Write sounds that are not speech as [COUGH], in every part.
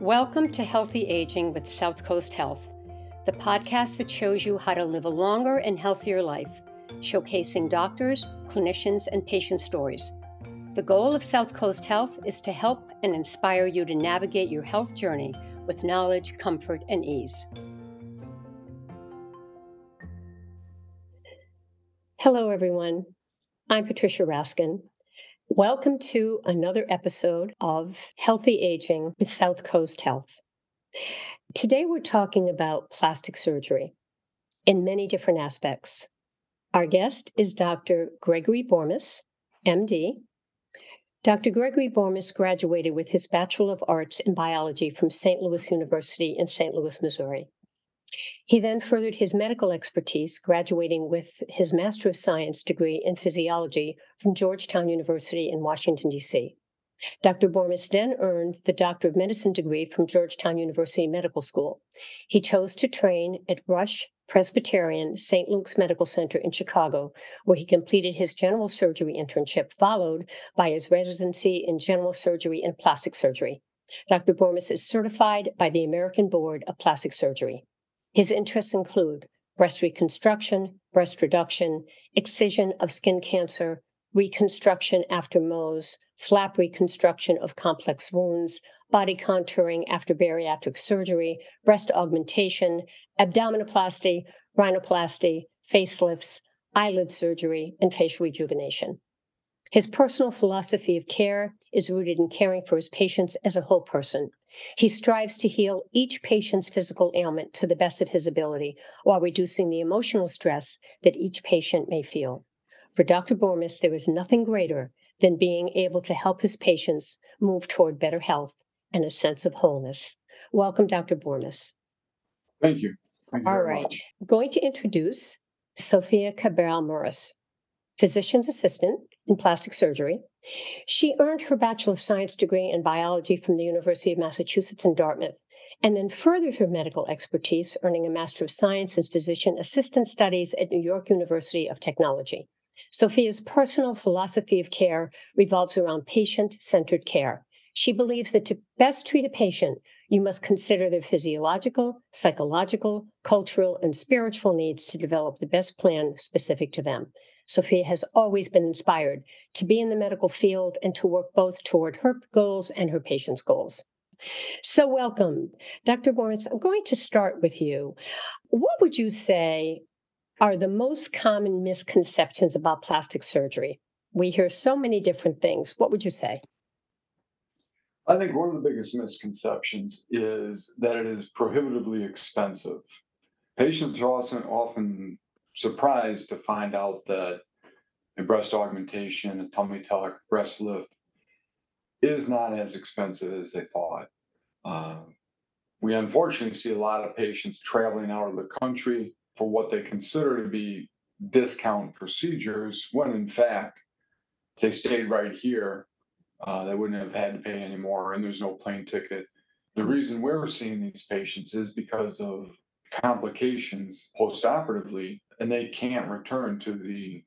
Welcome to Healthy Aging with South Coast Health, the podcast that shows you how to live a longer and healthier life, showcasing doctors, clinicians, and patient stories. The goal of South Coast Health is to help and inspire you to navigate your health journey with knowledge, comfort, and ease. Hello, everyone. I'm Patricia Raskin, Welcome to another episode of Healthy Aging with South Coast Health. Today we're talking about plastic surgery in many different aspects. Our guest is Dr. Gregory Bormes, MD. Dr. Gregory Bormes graduated with his Bachelor of Arts in Biology from St. Louis University in St. Louis, Missouri. He then furthered his medical expertise, graduating with his Master of Science degree in physiology from Georgetown University in Washington, D.C. Dr. Bormes then earned the Doctor of Medicine degree from Georgetown University Medical School. He chose to train at Rush Presbyterian St. Luke's Medical Center in Chicago, where he completed his general surgery internship, followed by his residency in general surgery and plastic surgery. Dr. Bormes is certified by the American Board of Plastic Surgery. His interests include breast reconstruction, breast reduction, excision of skin cancer, reconstruction after Mohs, flap reconstruction of complex wounds, body contouring after bariatric surgery, breast augmentation, abdominoplasty, rhinoplasty, facelifts, eyelid surgery, and facial rejuvenation. His personal philosophy of care is rooted in caring for his patients as a whole person, he strives to heal each patient's physical ailment to the best of his ability while reducing the emotional stress that each patient may feel. For Dr. Bormes, there is nothing greater than being able to help his patients move toward better health and a sense of wholeness. Welcome, Dr. Bormes. Thank you. Thank you All right. Much. I'm going to introduce Sofia Cabral Murras, physician's assistant in plastic surgery, she earned her Bachelor of Science degree in biology from the University of Massachusetts in Dartmouth, and then furthered her medical expertise, earning a Master of Science in Physician Assistant Studies at New York University of Technology. Sofia's personal philosophy of care revolves around patient centered care. She believes that to best treat a patient, you must consider their physiological, psychological, cultural, and spiritual needs to develop the best plan specific to them. Sofia has always been inspired to be in the medical field and to work both toward her goals and her patients' goals. So, welcome. Dr. Bormes, I'm going to start with you. What would you say are the most common misconceptions about plastic surgery? We hear so many different things. What would you say? I think one of the biggest misconceptions is that it is prohibitively expensive. Patients are often surprised to find out that a breast augmentation, a tummy tuck, breast lift is not as expensive as they thought. Um, we unfortunately see a lot of patients traveling out of the country for what they consider to be discount procedures, when in fact, if they stayed right here, uh, they wouldn't have had to pay anymore, and there's no plane ticket. The reason we're seeing these patients is because of complications postoperatively and they can't return to the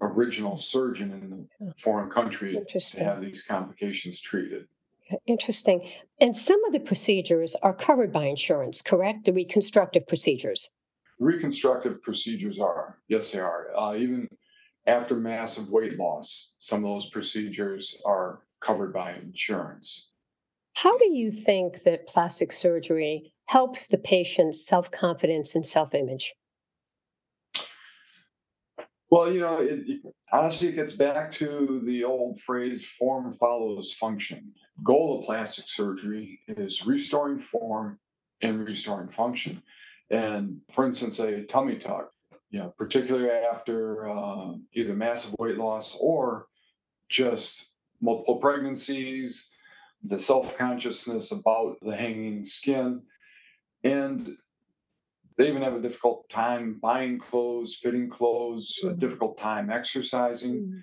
original surgeon in the foreign country to have these complications treated. Interesting. And some of the procedures are covered by insurance, correct? The reconstructive procedures. Reconstructive procedures are, yes, they are. Uh, even after massive weight loss, some of those procedures are covered by insurance. How do you think that plastic surgery helps the patient's self confidence and self image? Well, you know, it, honestly, it gets back to the old phrase form follows function. Goal of plastic surgery is restoring form and restoring function. And for instance, a tummy tuck, you know, particularly after uh, either massive weight loss or just multiple pregnancies, the self consciousness about the hanging skin, and they even have a difficult time buying clothes, fitting clothes, mm-hmm. a difficult time exercising. Mm-hmm.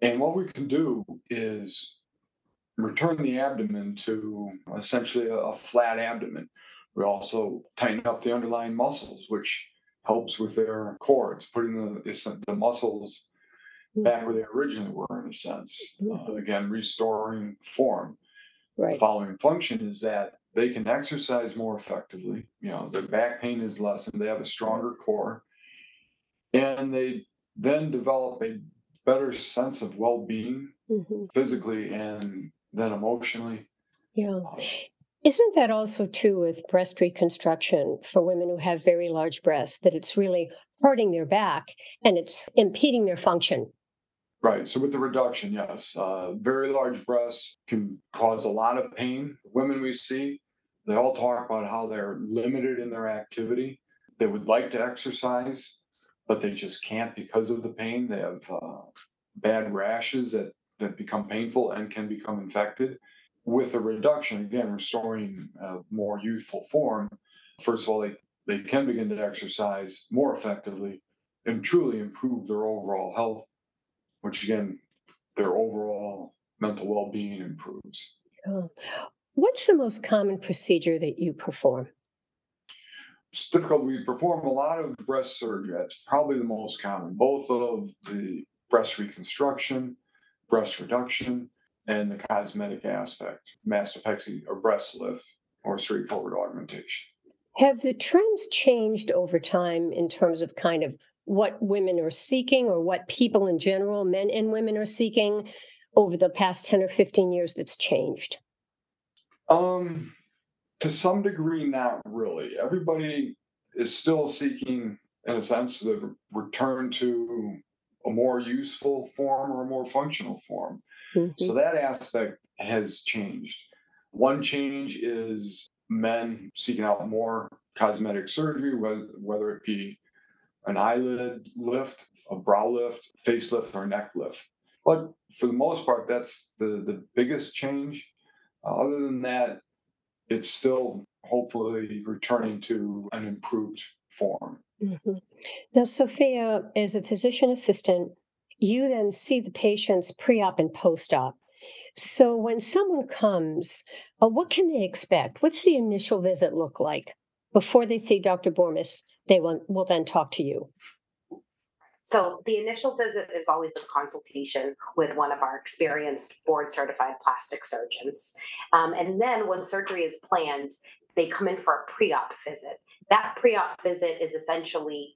And what we can do is return the abdomen to essentially a, a flat abdomen. We also tighten up the underlying muscles, which helps with their core. It's putting the, the muscles back where they originally were, in a sense. Uh, again, restoring form. Right. The following function is that they can exercise more effectively. You know, their back pain is less and they have a stronger core. And they then develop a better sense of well being mm-hmm. physically and then emotionally. Yeah. Um, Isn't that also true with breast reconstruction for women who have very large breasts, that it's really hurting their back and it's impeding their function? Right. So with the reduction, yes, uh, very large breasts can cause a lot of pain. Women we see, they all talk about how they're limited in their activity. They would like to exercise, but they just can't because of the pain. They have uh, bad rashes that, that become painful and can become infected. With the reduction, again, restoring a more youthful form, first of all, they, they can begin to exercise more effectively and truly improve their overall health which again, their overall mental well being improves. Oh. What's the most common procedure that you perform? It's difficult. We perform a lot of breast surgery. That's probably the most common, both of the breast reconstruction, breast reduction, and the cosmetic aspect, mastopexy or breast lift or straightforward augmentation. Have the trends changed over time in terms of kind of what women are seeking or what people in general, men and women, are seeking over the past 10 or 15 years that's changed? Um, to some degree, not really. Everybody is still seeking, in a sense, the return to a more useful form or a more functional form. Mm-hmm. So that aspect has changed. One change is men seeking out more cosmetic surgery, whether it be an eyelid lift, a brow lift, facelift, or neck lift. But for the most part, that's the, the biggest change. Uh, other than that, it's still hopefully returning to an improved form. Mm-hmm. Now, Sofia, as a physician assistant, you then see the patients pre op and post op. So, when someone comes, uh, what can they expect? What's the initial visit look like before they see Dr. Bormes they will, will then talk to you. So the initial visit is always a consultation with one of our experienced board certified plastic surgeons. Um, and then when surgery is planned, they come in for a pre op visit. That pre op visit is essentially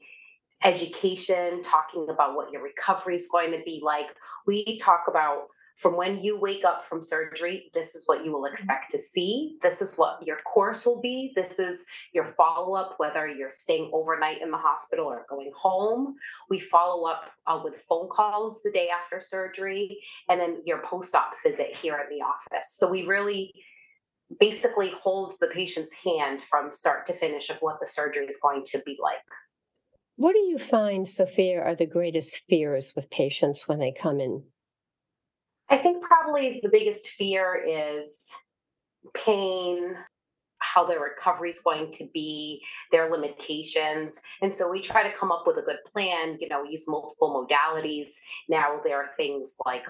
education, talking about what your recovery is going to be like. We talk about from when you wake up from surgery, this is what you will mm-hmm. expect to see. This is what your course will be. This is your follow up, whether you're staying overnight in the hospital or going home. We follow up uh, with phone calls the day after surgery, and then your post op visit here in the office. So we really basically hold the patient's hand from start to finish of what the surgery is going to be like. What do you find, Sofia, are the greatest fears with patients when they come in I think probably the biggest fear is pain, how their recovery is going to be, their limitations. And so we try to come up with a good plan, you know, we use multiple modalities. Now there are things like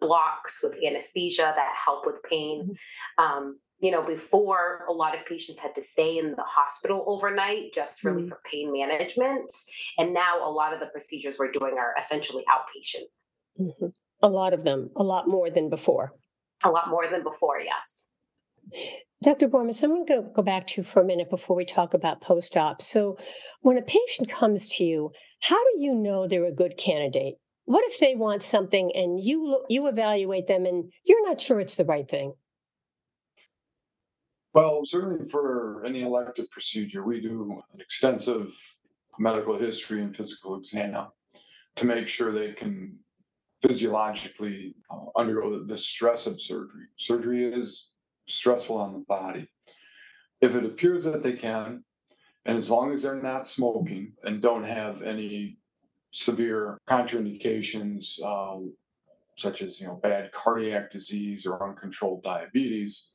blocks with anesthesia that help with pain. Mm-hmm. Um, you know, before a lot of patients had to stay in the hospital overnight just really mm-hmm. for pain management. And now a lot of the procedures we're doing are essentially outpatient. Mm-hmm. A lot of them, a lot more than before. A lot more than before, yes. Dr. Bormes, I'm going to go back to you for a minute before we talk about post op. So, when a patient comes to you, how do you know they're a good candidate? What if they want something and you you evaluate them and you're not sure it's the right thing? Well, certainly for any elective procedure, we do an extensive medical history and physical exam to make sure they can physiologically uh, undergo the, stress of surgery. Surgery is stressful on the body. If it appears that they can, and as long as they're not smoking and don't have any severe contraindications, um, such as you know bad cardiac disease or uncontrolled diabetes,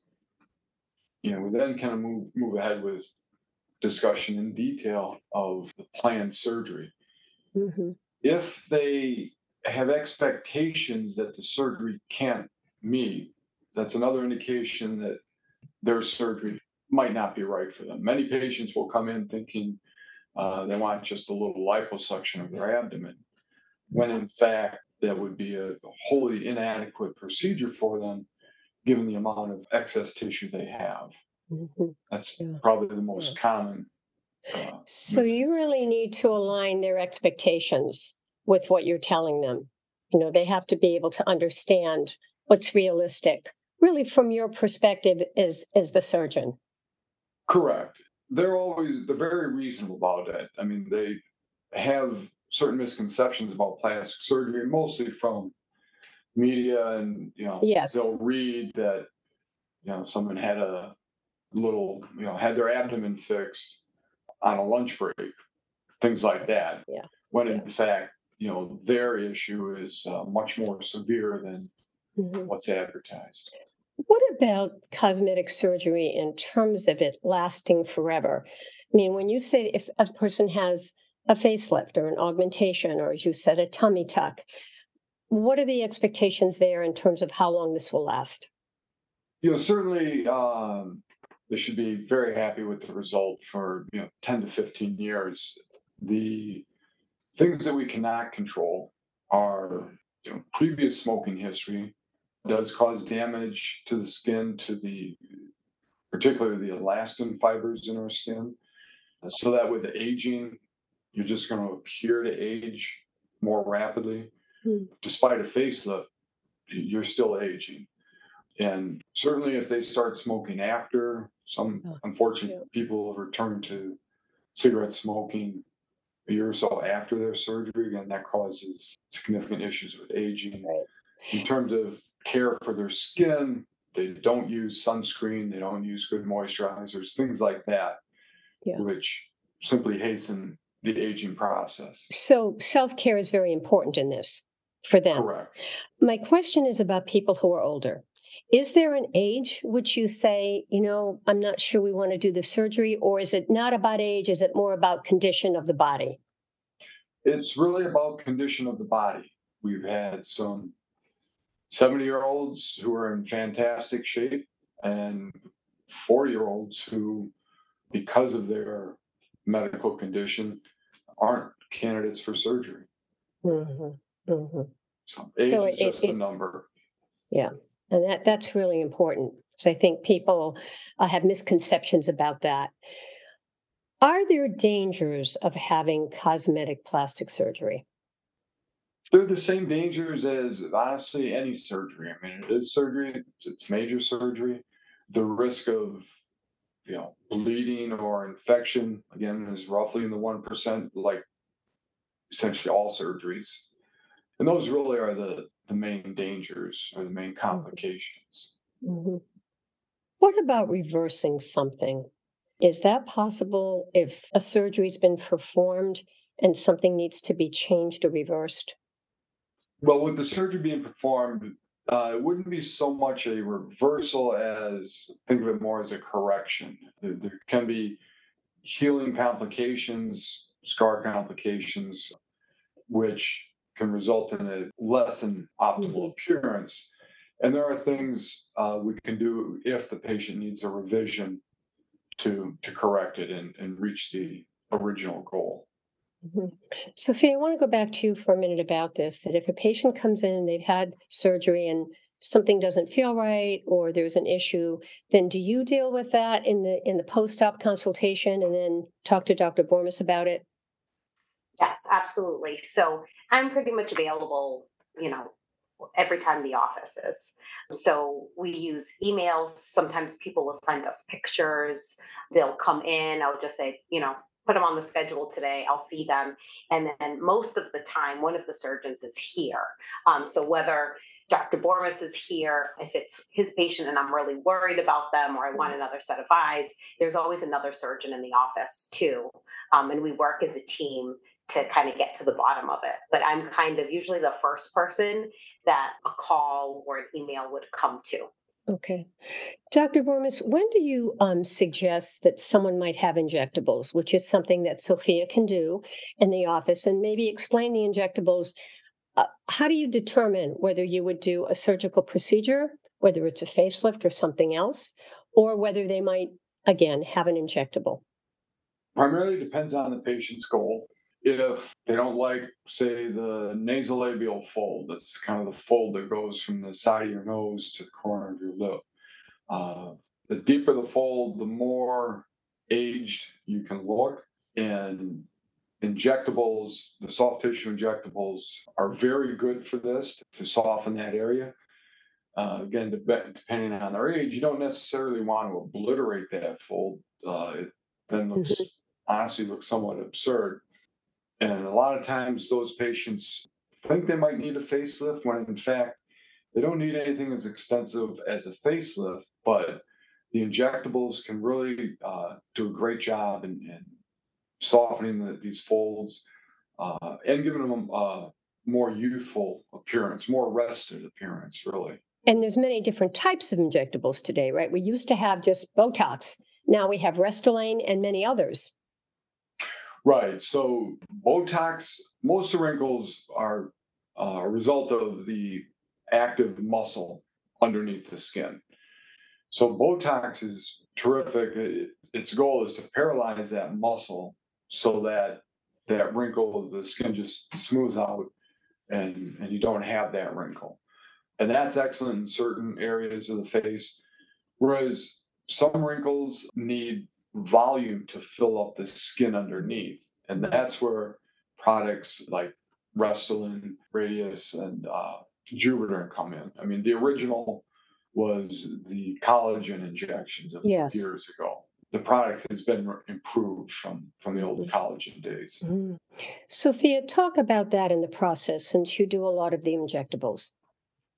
you know we then kind of move move ahead with discussion in detail of the planned surgery. Mm-hmm. If they have expectations that the surgery can't meet, that's another indication that their surgery might not be right for them. Many patients will come in thinking uh, they want just a little liposuction of their abdomen, when in fact that would be a wholly inadequate procedure for them given the amount of excess tissue they have. Mhm. That's Yeah. probably the most common. uh, So you really need to align their expectations with what you're telling them. You know, they have to be able to understand what's realistic, really from your perspective as as the surgeon. Correct. They're always they're very reasonable about it. I mean, they have certain misconceptions about plastic surgery, mostly from media, and you know, Yes. they'll read that you know someone had a little you know had their abdomen fixed on a lunch break, things like that. Yeah. When Yeah. in fact, you know, their issue is uh, much more severe than Mhm. what's advertised. What about cosmetic surgery in terms of it lasting forever? I mean, when you say if a person has a facelift or an augmentation, or as you said, a tummy tuck, what are the expectations there in terms of how long this will last? you know, certainly um, they should be very happy with the result for you know 10 to 15 years. The things that we cannot control are you know, previous smoking history does cause damage to the skin, to the particularly the elastin fibers in our skin, so that with aging, you're just going to appear to age more rapidly. Hmm. Despite a facelift, you're still aging. And certainly, if they start smoking after, some Oh, unfortunate people have returned to cigarette smoking a year or so after their surgery. Again, that causes significant issues with aging. In terms of care for their skin, they don't use sunscreen, they don't use good moisturizers, things like that, Yeah. which simply hasten the aging process. So self care is very important in this for them. Correct. My question is about people who are older. Is there an age which you say, you know, I'm not sure we want to do the surgery, or is it not about age? Is it more about condition of the body? It's really about condition of the body. We've had some 70 year olds who are in fantastic shape and 40 year olds who, because of their medical condition, aren't candidates for surgery. Mm-hmm. Mm-hmm. So age So is it- just a number. number. And that that's really important. So I think people uh, have misconceptions about that. Are there dangers of having cosmetic plastic surgery? They're the same dangers as honestly any surgery. I mean, it is surgery, it's, it's major surgery. The risk of you know bleeding or infection again is roughly in the one percent, like essentially all surgeries. And those really are the the main dangers or the main complications. Mhm. What about reversing something? Is that possible if a surgery's been performed and something needs to be changed or reversed? Well, with the surgery being performed, uh, it wouldn't be so much a reversal as think of it more as a correction. There, there can be healing complications, scar complications, which can result in a less than optimal Mhm. appearance. And there are things uh, we can do if the patient needs a revision to to correct it and, and reach the original goal. Mhm. Sofia, I want to go back to you for a minute about this. That if a patient comes in, and they've had surgery and something doesn't feel right or there's an issue, then do you deal with that in the in the post-op consultation and then talk to Dr. Bormes about it? Yes, absolutely. So I'm pretty much available, you know, every time the office is. So we use emails. Sometimes people will send us pictures. They'll come in. I'll just say, you know, put them on the schedule today. I'll see them. And then most of the time, one of the surgeons is here. Um, so whether Dr. Bormes is here, if it's his patient and I'm really worried about them or I want another set of eyes, there's always another surgeon in the office too. Um, and we work as a team to kind of get to the bottom of it. But I'm kind of usually the first person that a call or an email would come to. Okay. Dr. Bormes, when do you um, suggest that someone might have injectables, which is something that Sofia can do in the office, and maybe explain the injectables? Uh, how do you determine whether you would do a surgical procedure, whether it's a facelift or something else, or whether they might, again, have an injectable? Primarily depends on the patient's goal. If they don't like, say, the nasolabial fold, that's kind of the fold that goes from the side of your nose to the corner of your lip. Uh, the deeper the fold, the more aged you can look. And injectables, the soft tissue injectables are very good for this to soften that area. Uh, again, depending on their age, you don't necessarily want to obliterate that fold. Uh, it then looks mm-hmm. honestly looks somewhat absurd. And a lot of times, those patients think they might need a facelift when in fact they don't need anything as extensive as a facelift, but the injectables can really uh, do a great job in, in softening the, these folds uh, and giving them a more youthful appearance, more rested appearance, really. And there's many different types of injectables today, right? We used to have just Botox. Now we have Restylane and many others. Right. So Botox, most wrinkles are uh, a result of the active muscle underneath the skin. So Botox is terrific. It, its goal is to paralyze that muscle so that that wrinkle of the skin just smooths out and, and you don't have that wrinkle. And that's excellent in certain areas of the face. Whereas some wrinkles need volume to fill up the skin underneath. And that's where products like Restylane, Radiesse, and uh, Juvederm come in. I mean, the original was the collagen injections of yes. years ago. The product has been improved from from the old collagen days. Mm. Sofia, talk about that in the process since you do a lot of the injectables.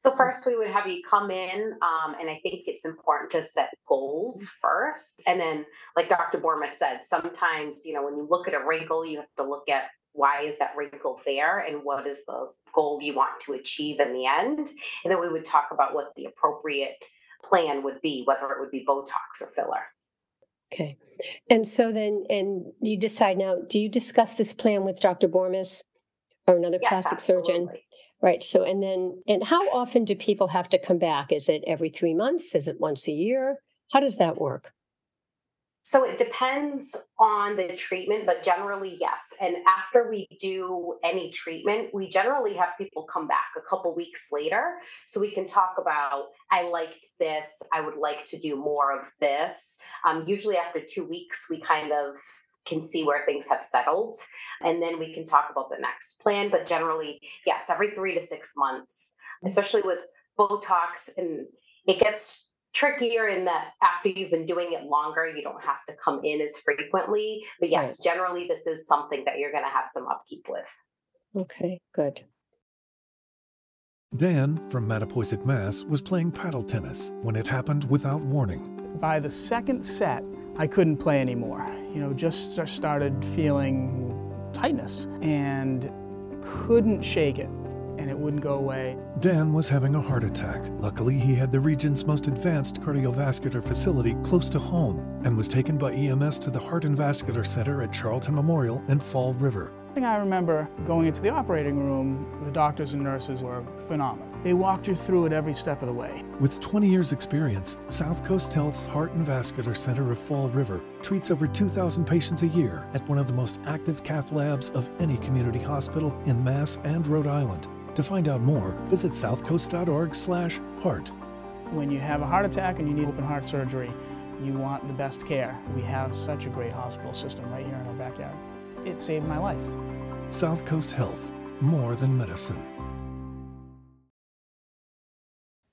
So first, we would have you come in, um, and I think it's important to set goals first, and then, like Dr. Bormes said, sometimes you know when you look at a wrinkle, you have to look at why is that wrinkle there and what is the goal you want to achieve in the end, and then we would talk about what the appropriate plan would be, whether it would be Botox or filler. Okay, and so then, and you decide now. Do you discuss this plan with Dr. Bormes or another yes, plastic absolutely. surgeon? Right. So, and then, and how often do people have to come back? Is it every three months? Is it once a year? How does that work? So it depends on the treatment, but generally, yes. And after we do any treatment, we generally have people come back a couple weeks later so we can talk about, I liked this, I would like to do more of this. Um, usually, after two weeks, we kind of can see where things have settled. And then we can talk about the next plan. But generally, yes, every three to six months, especially with Botox, and it gets trickier in that after you've been doing it longer, you don't have to come in as frequently. But yes, right. generally, this is something that you're going to have some upkeep with. Okay, good. Dan from Mattapoisett, Mass. was playing paddle tennis when it happened without warning. By the second set, I couldn't play anymore. You know, just started feeling tightness and couldn't shake it and it wouldn't go away. Dan was having a heart attack. Luckily, he had the region's most advanced cardiovascular facility close to home and was taken by EMS to the Heart and Vascular Center at Charlton Memorial and Fall River. I remember going into the operating room, the doctors and nurses were phenomenal. They walked you through it every step of the way. With 20 years' experience, South Coast Health's Heart and Vascular Center of Fall River treats over 2,000 patients a year at one of the most active cath labs of any community hospital in Mass and Rhode Island. To find out more, visit southcoast.org/heart. When you have a heart attack and you need open heart surgery, you want the best care. We have such a great hospital system right here in our backyard. It saved my life. South Coast Health, more than medicine.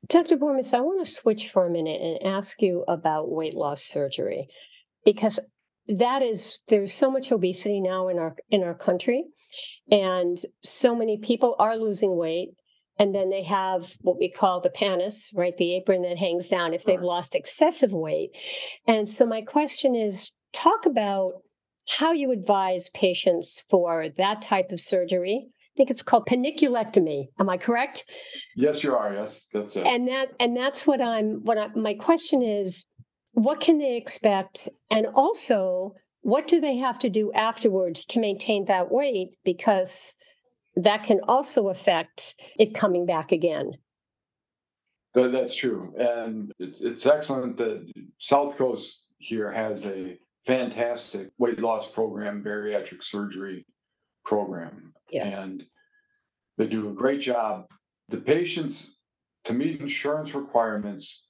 Dr. Bormes, I want to switch for a minute and ask you about weight loss surgery because that is there's so much obesity now in our in our country and so many people are losing weight and then they have what we call the pannus right the apron that hangs down if they've lost excessive weight and so my question is talk about how you advise patients for that type of surgery I think it's called panniculectomy. Am I correct? Yes, you are. Yes, that's it. And that and that's what I'm. What I, my question is: What can they expect? And also, what do they have to do afterwards to maintain that weight? Because that can also affect it coming back again. That's true. And it's, it's excellent that South Coast here has a fantastic weight loss program, bariatric surgery program. Yes. And they do a great job. The patients, to meet insurance requirements,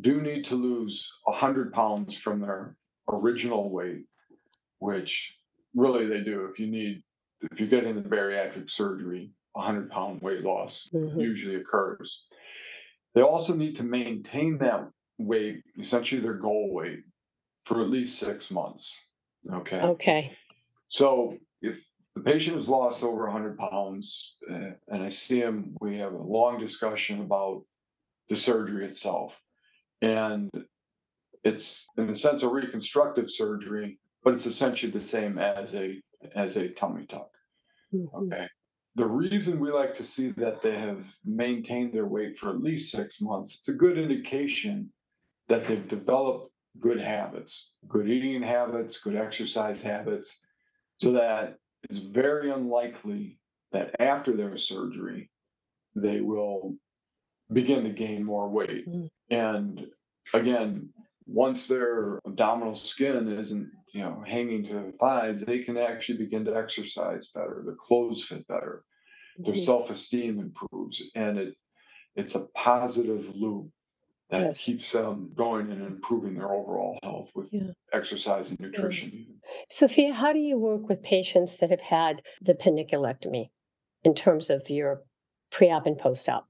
do need to lose 100 pounds from their original weight, which really they do. If you need, if you get into bariatric surgery, 100 pound weight loss Mhm. usually occurs. They also need to maintain that weight, essentially their goal weight, for at least six months. Okay. Okay. So if the patient has lost over 100 pounds uh, and I see him, we have a long discussion about the surgery itself. And it's in a sense a reconstructive surgery, but it's essentially the same as a as a tummy tuck. Mhm. Okay. The reason we like to see that they have maintained their weight for at least six months, it's a good indication that they've developed good habits, good eating habits, good exercise habits, so that it's very unlikely that after their surgery, they will begin to gain more weight. Mm. And again, once their abdominal skin isn't, you know, hanging to the thighs, they can actually begin to exercise better. Their clothes fit better. Their Mhm. self-esteem improves, and it it's a positive loop that Yes. keeps them going and improving their overall health with Yeah. exercise and nutrition. even. Sofia, how do you work with patients that have had the panniculectomy in terms of your pre-op and post-op?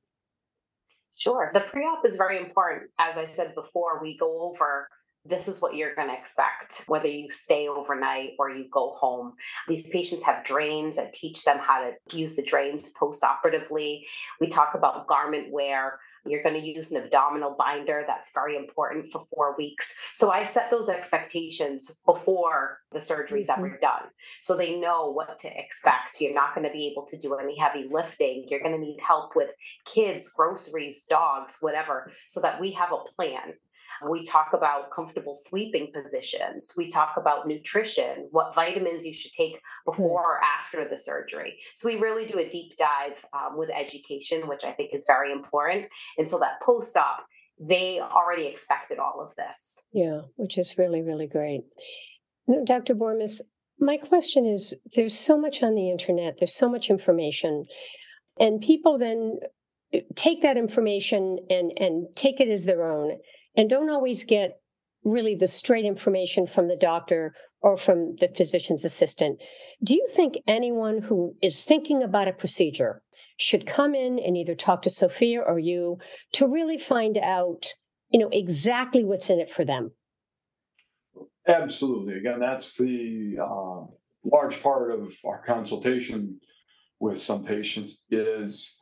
Sure. The pre op is very important. As I said before, we go over this is what you're going to expect, whether you stay overnight or you go home. These patients have drains that teach them how to use the drains post operatively. We talk about garment wear. You're going to use an abdominal binder. That's very important for four weeks. So I set those expectations before the surgery is mm-hmm. ever done. So they know what to expect. You're not going to be able to do any heavy lifting. You're going to need help with kids, groceries, dogs, whatever, so that we have a plan. We talk about comfortable sleeping positions. We talk about nutrition, what vitamins you should take before or after the surgery. So we really do a deep dive um, with education, which I think is very important. And so that post op, they already expected all of this. Yeah, which is really, really great. No, Dr. Bormes, my question is there's so much on the internet, there's so much information, and people then uh, take that information and, and take it as their own and don't always get really the straight information from the doctor or from the physician's assistant. Do you think anyone who is thinking about a procedure should come in and either talk to Sofia or you to really find out, you know, exactly what's in it for them? Absolutely. Again, that's the uh, large part of our consultation with some patients is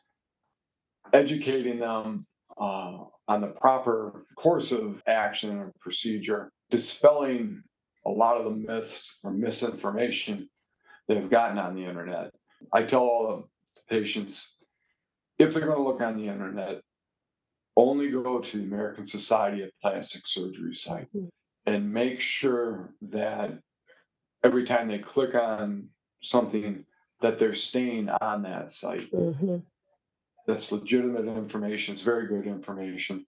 educating them uh, on the proper course of action or procedure, dispelling a lot of the myths or misinformation they've gotten on the internet. I tell all the patients if they're going to look on the internet, only go to the American Society of Plastic Surgery site Mm. and make sure that every time they click on something that they're staying on that site hmm that's legitimate information it's very good information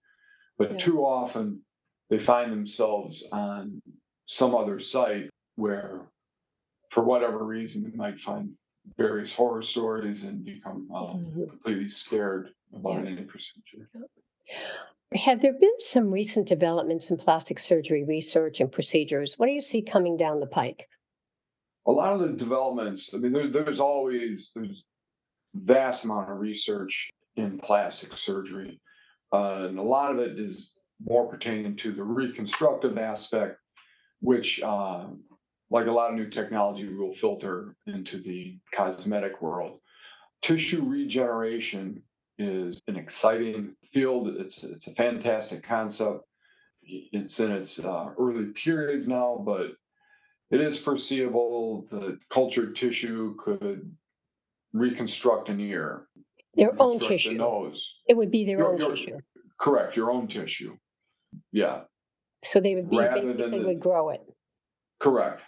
but Yeah. too often they find themselves on some other site where for whatever reason they might find various horror stories and become uh, Mhm. completely scared about any procedure Have there been some recent developments in plastic surgery research and procedures? What do you see coming down the pike? a lot of the developments i mean there, there's always there's vast amount of research in plastic surgery. Uh, and a lot of it is more pertaining to the reconstructive aspect which uh, like a lot of new technology will filter into the cosmetic world. Tissue regeneration is an exciting field. It's it's a fantastic concept. It's in its uh, early periods now but it is foreseeable that cultured tissue could reconstruct an ear, Their own reconstruct the tissue. nose. It would be their Your- own your- tissue. Correct, your own tissue. Yeah, So they would be rather than basically the- would grow it correct.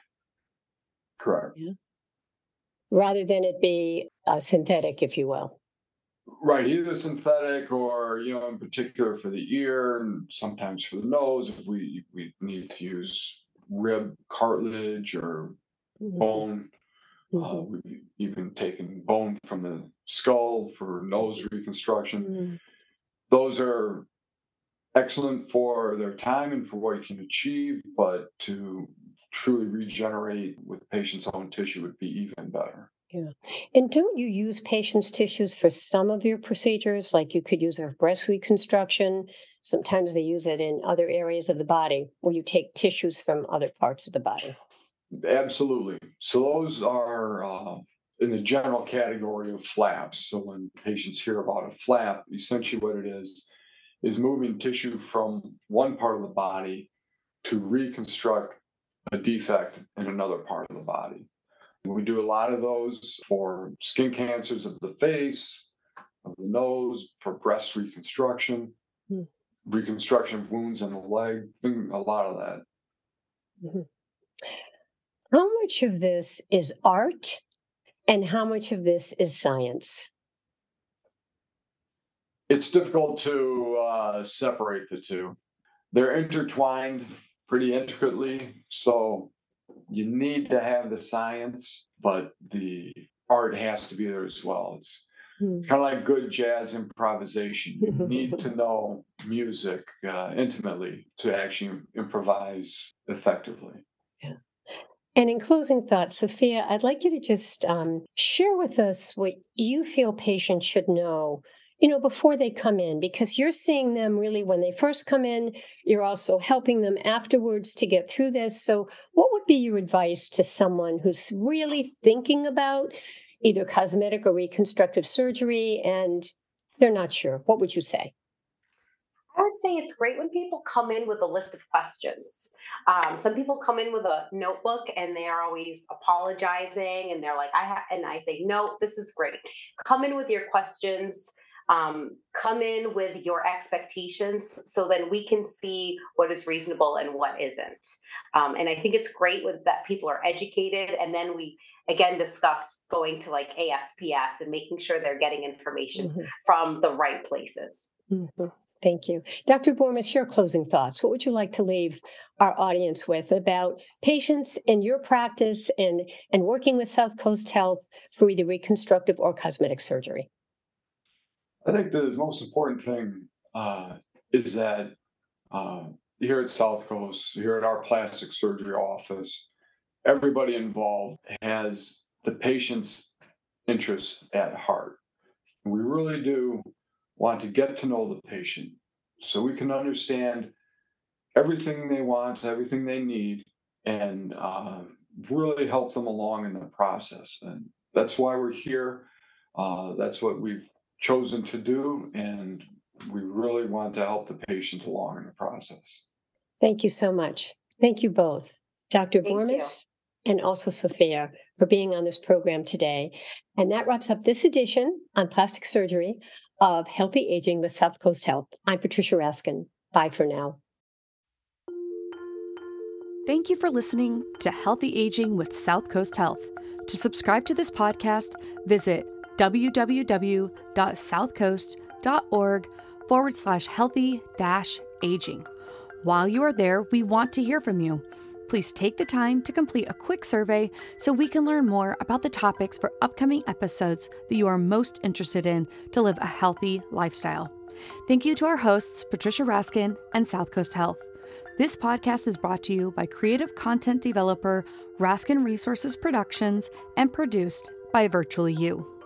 Correct. rather than it be uh, synthetic, if you will. Right, either synthetic or, you know, in particular for the ear and sometimes for the nose, if we we need to use rib cartilage or Mhm, bone. Uh, we've even taken bone from the skull for nose reconstruction. mhm. those are excellent for their time and for what you can achieve, but to truly regenerate with patient's own tissue would be even better. Yeah. And don't you use patients' tissues for some of your procedures? Like you could use a breast reconstruction. Sometimes they use it in other areas of the body where you take tissues from other parts of the body. Absolutely. So those are uh, in the general category of flaps. So when patients hear about a flap, essentially what it is is moving tissue from one part of the body to reconstruct a defect in another part of the body. We do a lot of those for skin cancers of the face, of the nose, for breast reconstruction, mm. reconstruction of wounds in the leg, a lot of that. Mm-hmm. How much of this is art and how much of this is science? It's difficult to uh, separate the two. They're intertwined pretty intricately. So you need to have the science, but the art has to be there as well. It's, hmm. it's kind of like good jazz improvisation. You [LAUGHS] need to know music uh, intimately to actually improvise effectively. And in closing thoughts, Sofia, I'd like you to just um, share with us what you feel patients should know you know, before they come in, because you're seeing them really when they first come in. You're also helping them afterwards to get through this. So, what would be your advice to someone who's really thinking about either cosmetic or reconstructive surgery and they're not sure? What would you say? I would say it's great when people come in with a list of questions. Um, some people come in with a notebook and they are always apologizing and they're like, I have, and I say, no, this is great. Come in with your questions um, come in with your expectations so then we can see what is reasonable and what isn't. Um, and I think it's great with that people are educated and then we again discuss going to like ASPS and making sure they're getting information mm-hmm. from the right places. Mm-hmm. Thank you. Dr. Bormes, your closing thoughts. What would you like to leave our audience with about patients in your practice and, and working with South Coast Health for either reconstructive or cosmetic surgery? I think the most important thing uh, is that uh, here at South Coast, here at our plastic surgery office, everybody involved has the patient's interests at heart. We really do want to get to know the patient so we can understand everything they want, everything they need, and uh, really help them along in the process. And that's why we're here. Uh, that's what we've chosen to do, and we really want to help the patient along in the process. Thank you so much. Thank you both, Dr. Bormes and also Sofia, for being on this program today. And that wraps up this edition on plastic surgery of Healthy Aging with South Coast Health. I'm Patricia Raskin. Bye for now. Thank you for listening to Healthy Aging with South Coast Health. To subscribe to this podcast, visit www.southcoast.org forward slash healthy dash aging. While you are there, we want to hear from you. Please take the time to complete a quick survey so we can learn more about the topics for upcoming episodes that you are most interested in to live a healthy lifestyle. Thank you to our hosts, Patricia Raskin and South Coast Health. This podcast is brought to you by creative content developer Raskin Resources Productions and produced by Virtually You.